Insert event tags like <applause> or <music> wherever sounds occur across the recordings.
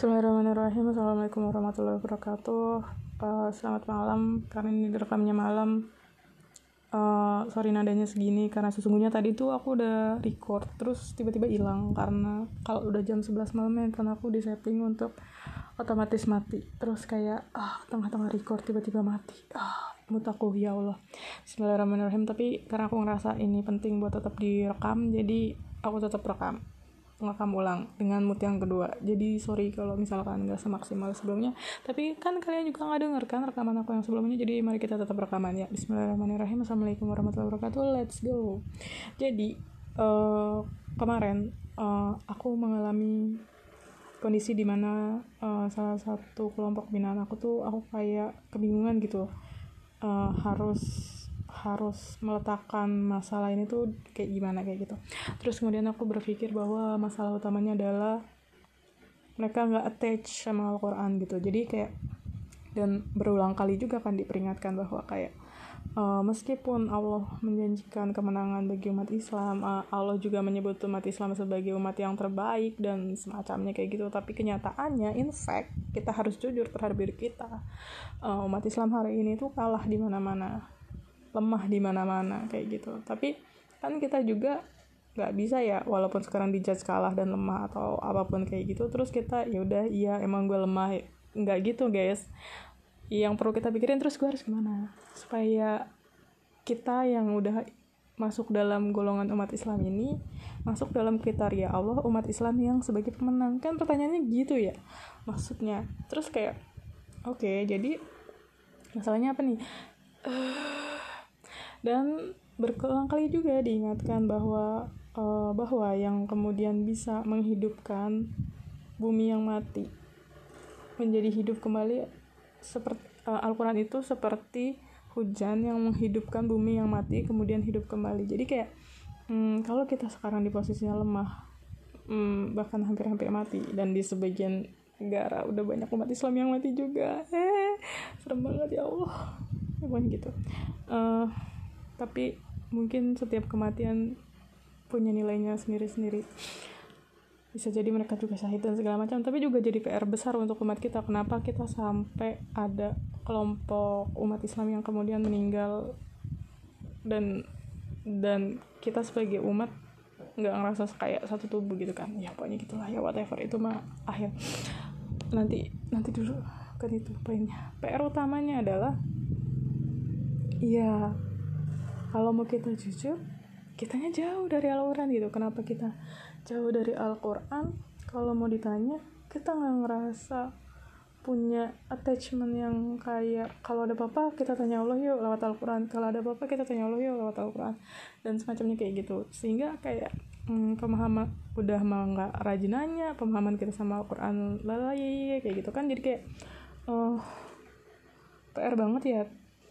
Bismillahirrahmanirrahim. Assalamualaikum warahmatullahi wabarakatuh. Uh, Selamat malam. Karena ini direkamnya malam. Uh, Sorry nadanya segini Karena sesungguhnya tadi tuh aku udah record Terus tiba-tiba hilang Karena kalau udah jam 11 malam Handphone aku di setting untuk Otomatis mati. Terus kayak ah tengah-tengah record tiba-tiba mati. Ah mood aku ya Allah. Bismillahirrahmanirrahim. Tapi karena aku ngerasa ini penting buat tetap direkam Jadi aku tetap rekam ngerekam ulang dengan mood yang kedua. Jadi sorry kalau misalkan nggak semaksimal sebelumnya. Tapi kan kalian juga nggak denger kan rekaman aku yang sebelumnya. Jadi mari kita tetap rekaman ya. Bismillahirrahmanirrahim. Assalamualaikum warahmatullahi wabarakatuh. Let's go. Jadi uh, kemarin uh, aku mengalami kondisi di mana uh, salah satu kelompok binaan aku tuh aku kayak kebingungan gitu. Uh, harus harus meletakkan masalah ini tuh kayak gimana kayak gitu. Terus kemudian aku berpikir bahwa masalah utamanya adalah mereka nggak attach sama Al-Quran gitu. Jadi kayak dan berulang kali juga kan diperingatkan bahwa kayak uh, meskipun Allah menjanjikan kemenangan bagi umat Islam uh, Allah juga menyebut umat Islam sebagai umat yang terbaik dan semacamnya kayak gitu. Tapi kenyataannya in fact kita harus jujur terhadap diri kita. Uh, umat Islam hari ini tuh kalah di mana-mana lemah di mana-mana kayak gitu. Tapi kan kita juga nggak bisa ya walaupun sekarang dijudge kalah dan lemah atau apa pun kayak gitu terus kita ya udah iya emang gue lemah. Nggak gitu guys. Yang perlu kita pikirin terus gue harus gimana? Supaya kita yang udah masuk dalam golongan umat Islam ini masuk dalam kriteria Allah umat Islam yang sebagai pemenang. Kan pertanyaannya gitu ya maksudnya. Terus kayak oke okay, jadi masalahnya apa nih? uh, <sighs> dan berulang kali juga diingatkan bahwa uh, bahwa yang kemudian bisa menghidupkan bumi yang mati menjadi hidup kembali seperti uh, Al-Qur'an itu seperti hujan yang menghidupkan bumi yang mati kemudian hidup kembali. Jadi kayak hmm, kalau kita sekarang di posisinya lemah hmm, bahkan hampir-hampir mati dan di sebagian negara udah banyak umat Islam yang mati juga. Eh, serem banget ya Allah. Pokoknya gitu. Uh, tapi mungkin setiap kematian punya nilainya sendiri-sendiri. Bisa jadi mereka juga syahid dan segala macam tapi juga jadi PR besar untuk umat kita. Kenapa kita sampai ada kelompok umat Islam yang kemudian meninggal dan dan kita sebagai umat nggak ngerasa kayak satu tubuh gitu kan? Ya pokoknya gitulah ya whatever. Itu mah akhir. Nanti nanti dulu kan itu poinnya. PR utamanya adalah ya kalau mau kita jujur kitanya jauh dari Al-Quran gitu. Kenapa kita jauh dari Al-Quran? Kalau mau ditanya kita nggak ngerasa punya attachment yang kayak kalau ada apa-apa kita tanya Allah yuk lewat Al-Quran. Kalau ada apa-apa kita tanya Allah yuk lewat Al-Quran. Dan semacamnya kayak gitu. Sehingga kayak hmm, pemahaman udah mah nggak rajin nanya pemahaman kita sama Al-Quran lalai kayak gitu kan. Jadi kayak eh, PR banget ya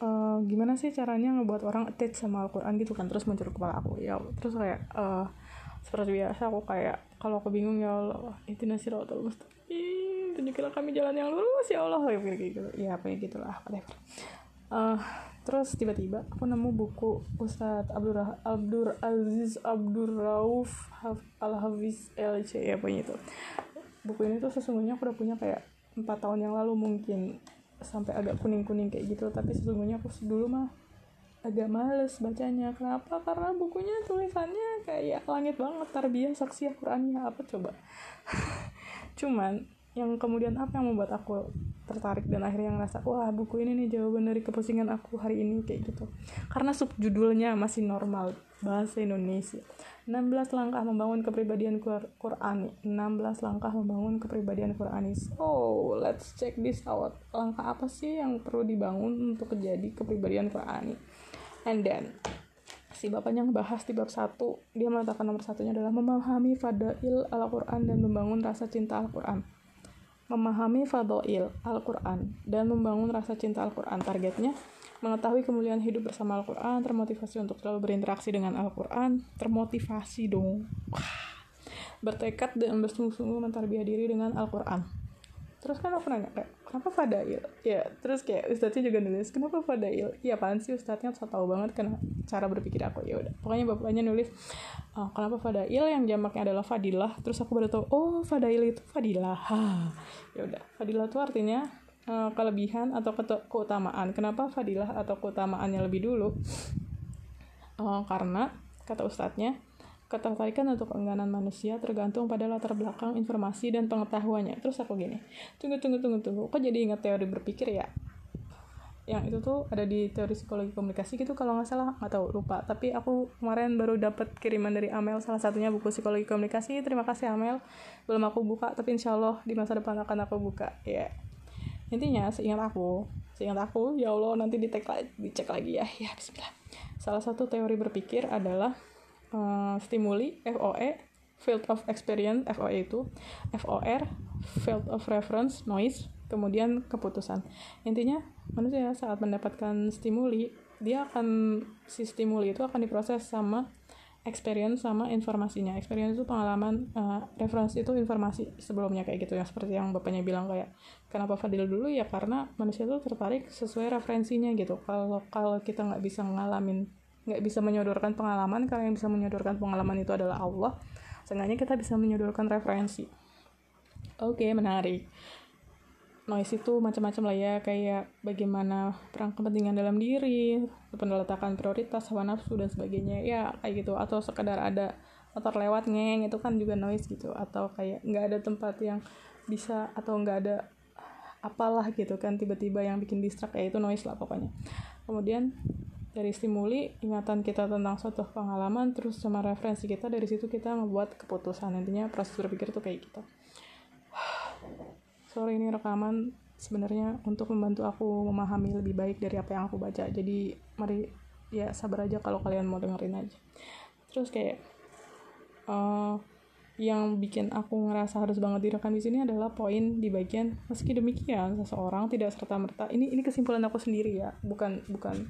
uh, gimana sih caranya ngebuat orang attach sama Al-Quran gitu kan? Terus muncul kepala aku ya terus kayak uh, seperti biasa aku kayak kalau aku bingung ya Allah itu nasiratul mustaqim tunjukilah kami jalan yang lurus ya Allah kayak gitu ya apa ya gitulah whatever. Uh, terus tiba-tiba aku nemu buku Ustadz Abdur Abdur Aziz Abdur Rauf Al Hafiz LC ya punya itu. Buku ini tuh sesungguhnya aku udah punya kayak empat tahun yang lalu mungkin sampai agak kuning-kuning kayak gitu tapi sesungguhnya aku dulu mah agak males bacanya. Kenapa? Karena bukunya tulisannya kayak langit banget tarbiyah saksi Al-Qur'annya apa coba? <laughs> Cuman yang kemudian apa yang membuat aku tertarik dan akhirnya ngerasa wah buku ini nih jawaban dari kepusingan aku hari ini kayak gitu. Karena subjudulnya masih normal bahasa Indonesia 16 langkah membangun kepribadian Qurani. 16 langkah membangun kepribadian Qurani. So let's check this out. Langkah apa sih yang perlu dibangun untuk menjadi kepribadian Qurani? And then si bapaknya ngebahas di bab satu. Dia mengatakan nomor satunya adalah memahami fadail Al-Quran dan membangun rasa cinta Al-Quran. Memahami fadail Al-Quran dan membangun rasa cinta Al-Quran. Targetnya mengetahui kemuliaan hidup bersama Al-Quran, termotivasi untuk selalu berinteraksi dengan Al-Quran, termotivasi dong. Bertekad dan bersungguh-sungguh mentarbiah diri dengan Al-Quran. terus kan aku nanya kenapa fadail? Ya terus kayak ustadznya juga nulis kenapa fadail? Iya apaan sih ustadznya? So tau banget kan cara berpikir aku. Ya udah pokoknya bapaknya nulis oh, kenapa fadail? Yang jamaknya adalah fadilah. Terus aku baru tahu oh fadail itu fadilah. Ya udah fadilah itu artinya uh, kelebihan atau keutamaan kenapa fadilah atau keutamaannya lebih dulu uh, karena kata ustadznya Ketertarikan atau keengganan manusia tergantung pada latar belakang informasi dan pengetahuannya. Terus aku gini, tunggu, tunggu, tunggu, tunggu. Kok jadi ingat teori berpikir ya? Yang itu tuh ada di teori psikologi komunikasi gitu kalau nggak salah, nggak tahu, lupa. Tapi aku kemarin baru dapat kiriman dari Amel, salah satunya buku psikologi komunikasi. Terima kasih Amel. Belum aku buka, tapi insya Allah di masa depan akan aku buka. Ya, yeah. Intinya seingat aku, seingat aku, ya Allah nanti dicek dicek lagi ya. Ya, Bismillah. Salah satu teori berpikir adalah uh, stimuli FOE field of experience FOE itu FOR field of reference noise kemudian keputusan intinya manusia saat mendapatkan stimuli dia akan si stimuli itu akan diproses sama experience sama informasinya. Experience itu pengalaman uh, reference itu informasi sebelumnya kayak gitu ya. Seperti yang bapaknya bilang kayak kenapa Fadil dulu? Ya karena manusia itu tertarik sesuai referensinya gitu. Kalau kalau kita nggak bisa ngalamin nggak bisa menyodorkan pengalaman karena yang bisa menyodorkan pengalaman itu adalah Allah seenggaknya kita bisa menyodorkan referensi. Oke okay, menarik noise itu macam-macam lah ya. Kayak bagaimana perang kepentingan dalam diri peneletakan prioritas hawa nafsu dan sebagainya. Ya kayak gitu. Atau sekedar ada motor lewat ngeng itu kan juga noise gitu. Atau kayak nggak ada tempat yang bisa atau nggak ada apalah gitu kan tiba-tiba yang bikin distrak ya itu noise lah pokoknya. Kemudian dari stimuli ingatan kita tentang suatu pengalaman terus sama referensi kita dari situ kita ngebuat keputusan. Intinya proses berpikir itu kayak gitu sorry ini rekaman sebenarnya untuk membantu aku memahami lebih baik dari apa yang aku baca. Jadi mari ya sabar aja kalau kalian mau dengerin aja. Terus kayak uh, yang bikin aku ngerasa harus banget direkam di sini adalah poin di bagian meski demikian seseorang tidak serta merta ini ini kesimpulan aku sendiri ya. Bukan bukan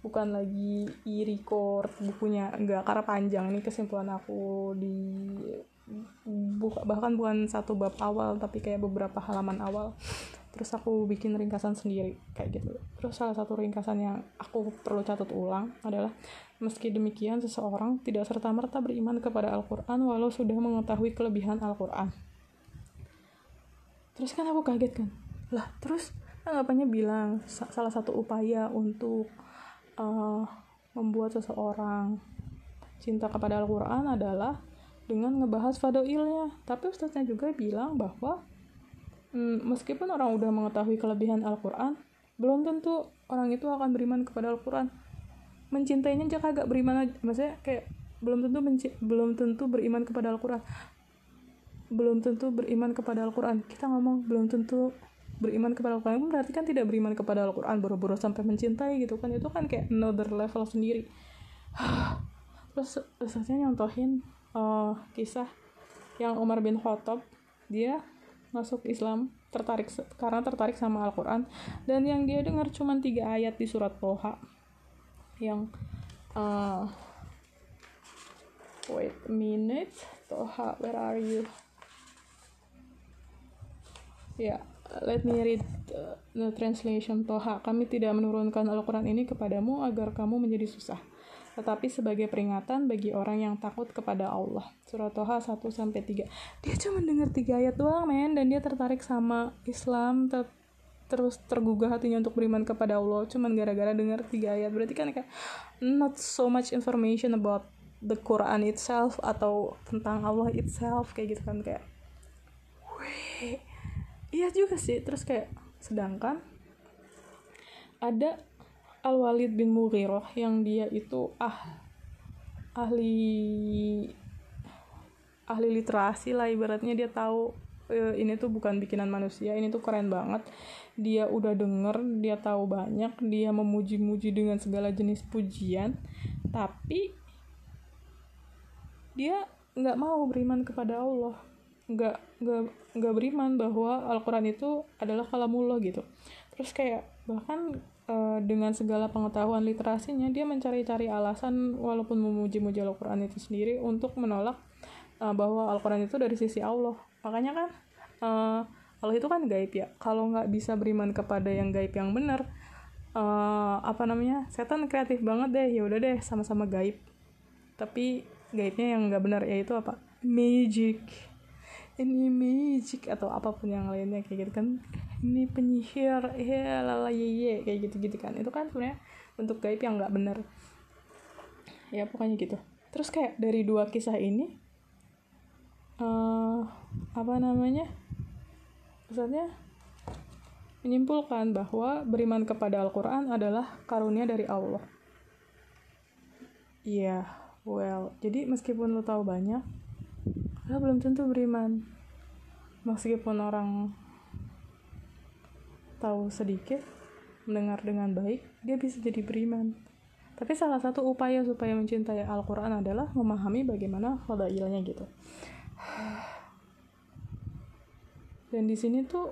bukan lagi e-record bukunya enggak karena panjang. Ini kesimpulan aku di bahkan bukan satu bab awal tapi kayak beberapa halaman awal. Terus aku bikin ringkasan sendiri kayak gitu. Terus salah satu ringkasan yang aku perlu catat ulang adalah meski demikian seseorang tidak serta merta beriman kepada Al-Quran walau sudah mengetahui kelebihan Al-Quran. Terus kan aku kaget kan? Lah terus anggapannya bilang salah satu upaya untuk uh, membuat seseorang cinta kepada Al-Quran adalah dengan ngebahas fadoilnya. Tapi ustaznya juga bilang bahwa hmm, meskipun orang udah mengetahui kelebihan Al-Quran belum tentu orang itu akan beriman kepada Al-Quran. Mencintainya aja kagak beriman aja maksudnya kayak belum tentu belum tentu beriman kepada Al-Quran. Belum tentu beriman kepada Al-Quran. Kita ngomong belum tentu beriman kepada Al-Quran berarti kan tidak beriman kepada Al-Quran boro-boro sampai mencintai gitu kan. Itu kan kayak another level sendiri. <sighs> Terus saya nyontohin uh, kisah yang Umar bin Khattab dia masuk Islam tertarik karena tertarik sama Al-Quran. Dan yang dia dengar cuma tiga ayat di surat Toha yang uh, wait a minute Toha where are you? Ya yeah let me read uh, the translation Toha. Kami tidak menurunkan Al-Quran ini kepadamu agar kamu menjadi susah, tetapi sebagai peringatan bagi orang yang takut kepada Allah. Surah Toha 1-3. Dia cuma dengar tiga ayat doang, men, dan dia tertarik sama Islam, ter terus tergugah hatinya untuk beriman kepada Allah. Cuman gara-gara dengar tiga ayat. Berarti kan kayak not so much information about the Quran itself atau tentang Allah itself kayak gitu kan. Kayak weh. Iya juga sih. Terus kayak sedangkan ada Al Walid bin Mughirah yang dia itu ah ahli ahli literasi lah ibaratnya dia tahu e, ini tuh bukan bikinan manusia ini tuh keren banget. Dia udah denger dia tahu banyak dia memuji-muji dengan segala jenis pujian tapi dia nggak mau beriman kepada Allah. Nggak nggak nggak beriman bahwa Al-Quran itu adalah kalamullah gitu terus kayak bahkan uh, dengan segala pengetahuan literasinya dia mencari-cari alasan walaupun memuji-muji Al-Quran itu sendiri untuk menolak uh, bahwa Al-Quran itu dari sisi Allah. Makanya kan uh, Allah itu kan gaib ya. Kalau nggak bisa beriman kepada yang gaib yang benar uh, apa namanya setan kreatif banget deh. Ya udah deh sama-sama gaib. Tapi gaibnya yang nggak benar yaitu apa? Magic ini magic atau apa pun yang lainnya kayak gitu kan. Ini penyihir ya lala ye, ye kayak gitu gitu kan. Itu kan sebenarnya untuk gaib yang nggak benar ya pokoknya gitu. Terus kayak dari dua kisah ini uh, apa namanya maksudnya menyimpulkan bahwa beriman kepada Al-Quran adalah karunia dari Allah. Iya, yeah, well, jadi meskipun lo tahu banyak, lo belum tentu beriman. Meskipun orang tahu sedikit, mendengar dengan baik, dia bisa jadi beriman. Tapi salah satu upaya supaya mencintai Al-Quran adalah memahami bagaimana fadailnya gitu dan di sini tuh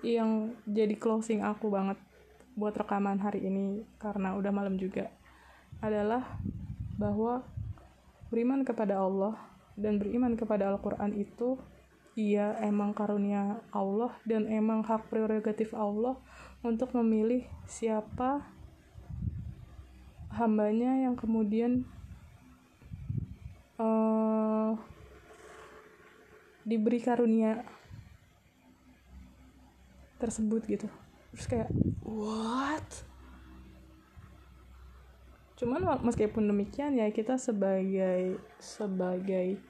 yang jadi closing aku banget buat rekaman hari ini karena udah malam juga adalah bahwa beriman kepada Allah dan beriman kepada Al-Quran itu ia emang karunia Allah dan emang hak prerogatif Allah untuk memilih siapa hambanya yang kemudian uh, diberi karunia tersebut gitu. Terus kayak what cuman meskipun demikian ya kita sebagai sebagai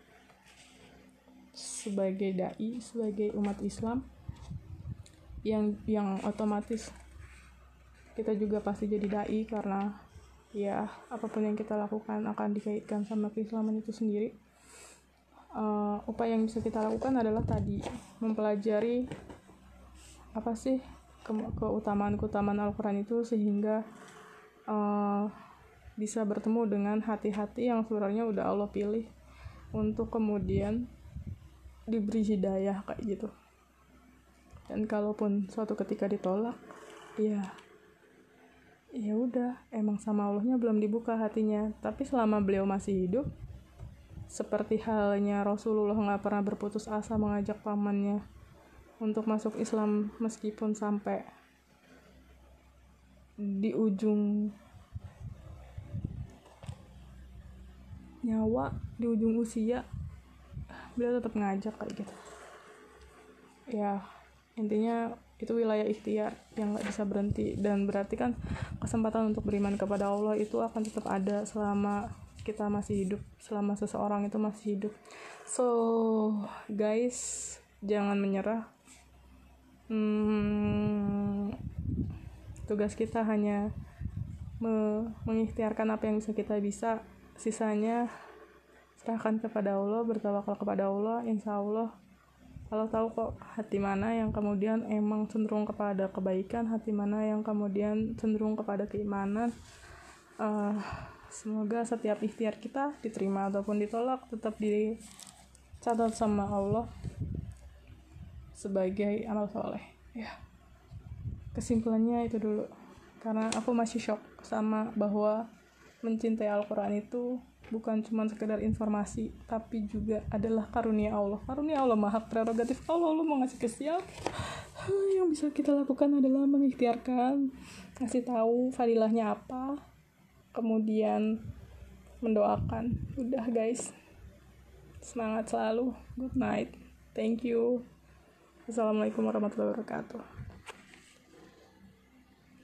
sebagai dai sebagai umat Islam yang yang otomatis kita juga pasti jadi dai karena ya apa pun yang kita lakukan akan dikaitkan sama keislaman itu sendiri. Uh, upaya yang bisa kita lakukan adalah tadi mempelajari apa sih ke keutamaan-keutamaan Al-Quran itu sehingga uh, bisa bertemu dengan hati-hati yang sebenarnya udah Allah pilih untuk kemudian diberi hidayah kayak gitu. Dan kalaupun suatu ketika ditolak ya ya udah emang sama Allahnya belum dibuka hatinya. Tapi selama beliau masih hidup seperti halnya Rasulullah nggak pernah berputus asa mengajak pamannya untuk masuk Islam meskipun sampai di ujung nyawa di ujung usia beliau tetap ngajak kayak gitu. Ya intinya itu wilayah ikhtiar yang nggak bisa berhenti. Dan berarti kan kesempatan untuk beriman kepada Allah itu akan tetap ada selama kita masih hidup selama seseorang itu masih hidup. So guys jangan menyerah. Hmm, tugas kita hanya me mengikhtiarkan apa yang bisa kita bisa sisanya serahkan kepada Allah bertawakal kepada Allah insya Allah. Kalau tahu kok hati mana yang kemudian emang cenderung kepada kebaikan hati mana yang kemudian cenderung kepada keimanan. Uh, semoga setiap ikhtiar kita diterima ataupun ditolak tetap dicatat sama Allah sebagai amal soleh. Ya. Kesimpulannya itu dulu. Karena aku masih shock sama bahwa mencintai Al-Quran itu bukan cuma sekedar informasi tapi juga adalah karunia Allah. Karunia Allah maha prerogatif Allah. Allah mau ngasih ke siapa <sighs> yang bisa kita lakukan adalah mengikhtiarkan ngasih tahu fadilahnya apa kemudian mendoakan. Udah guys. Semangat selalu. Good night. Thank you. Assalamualaikum warahmatullahi wabarakatuh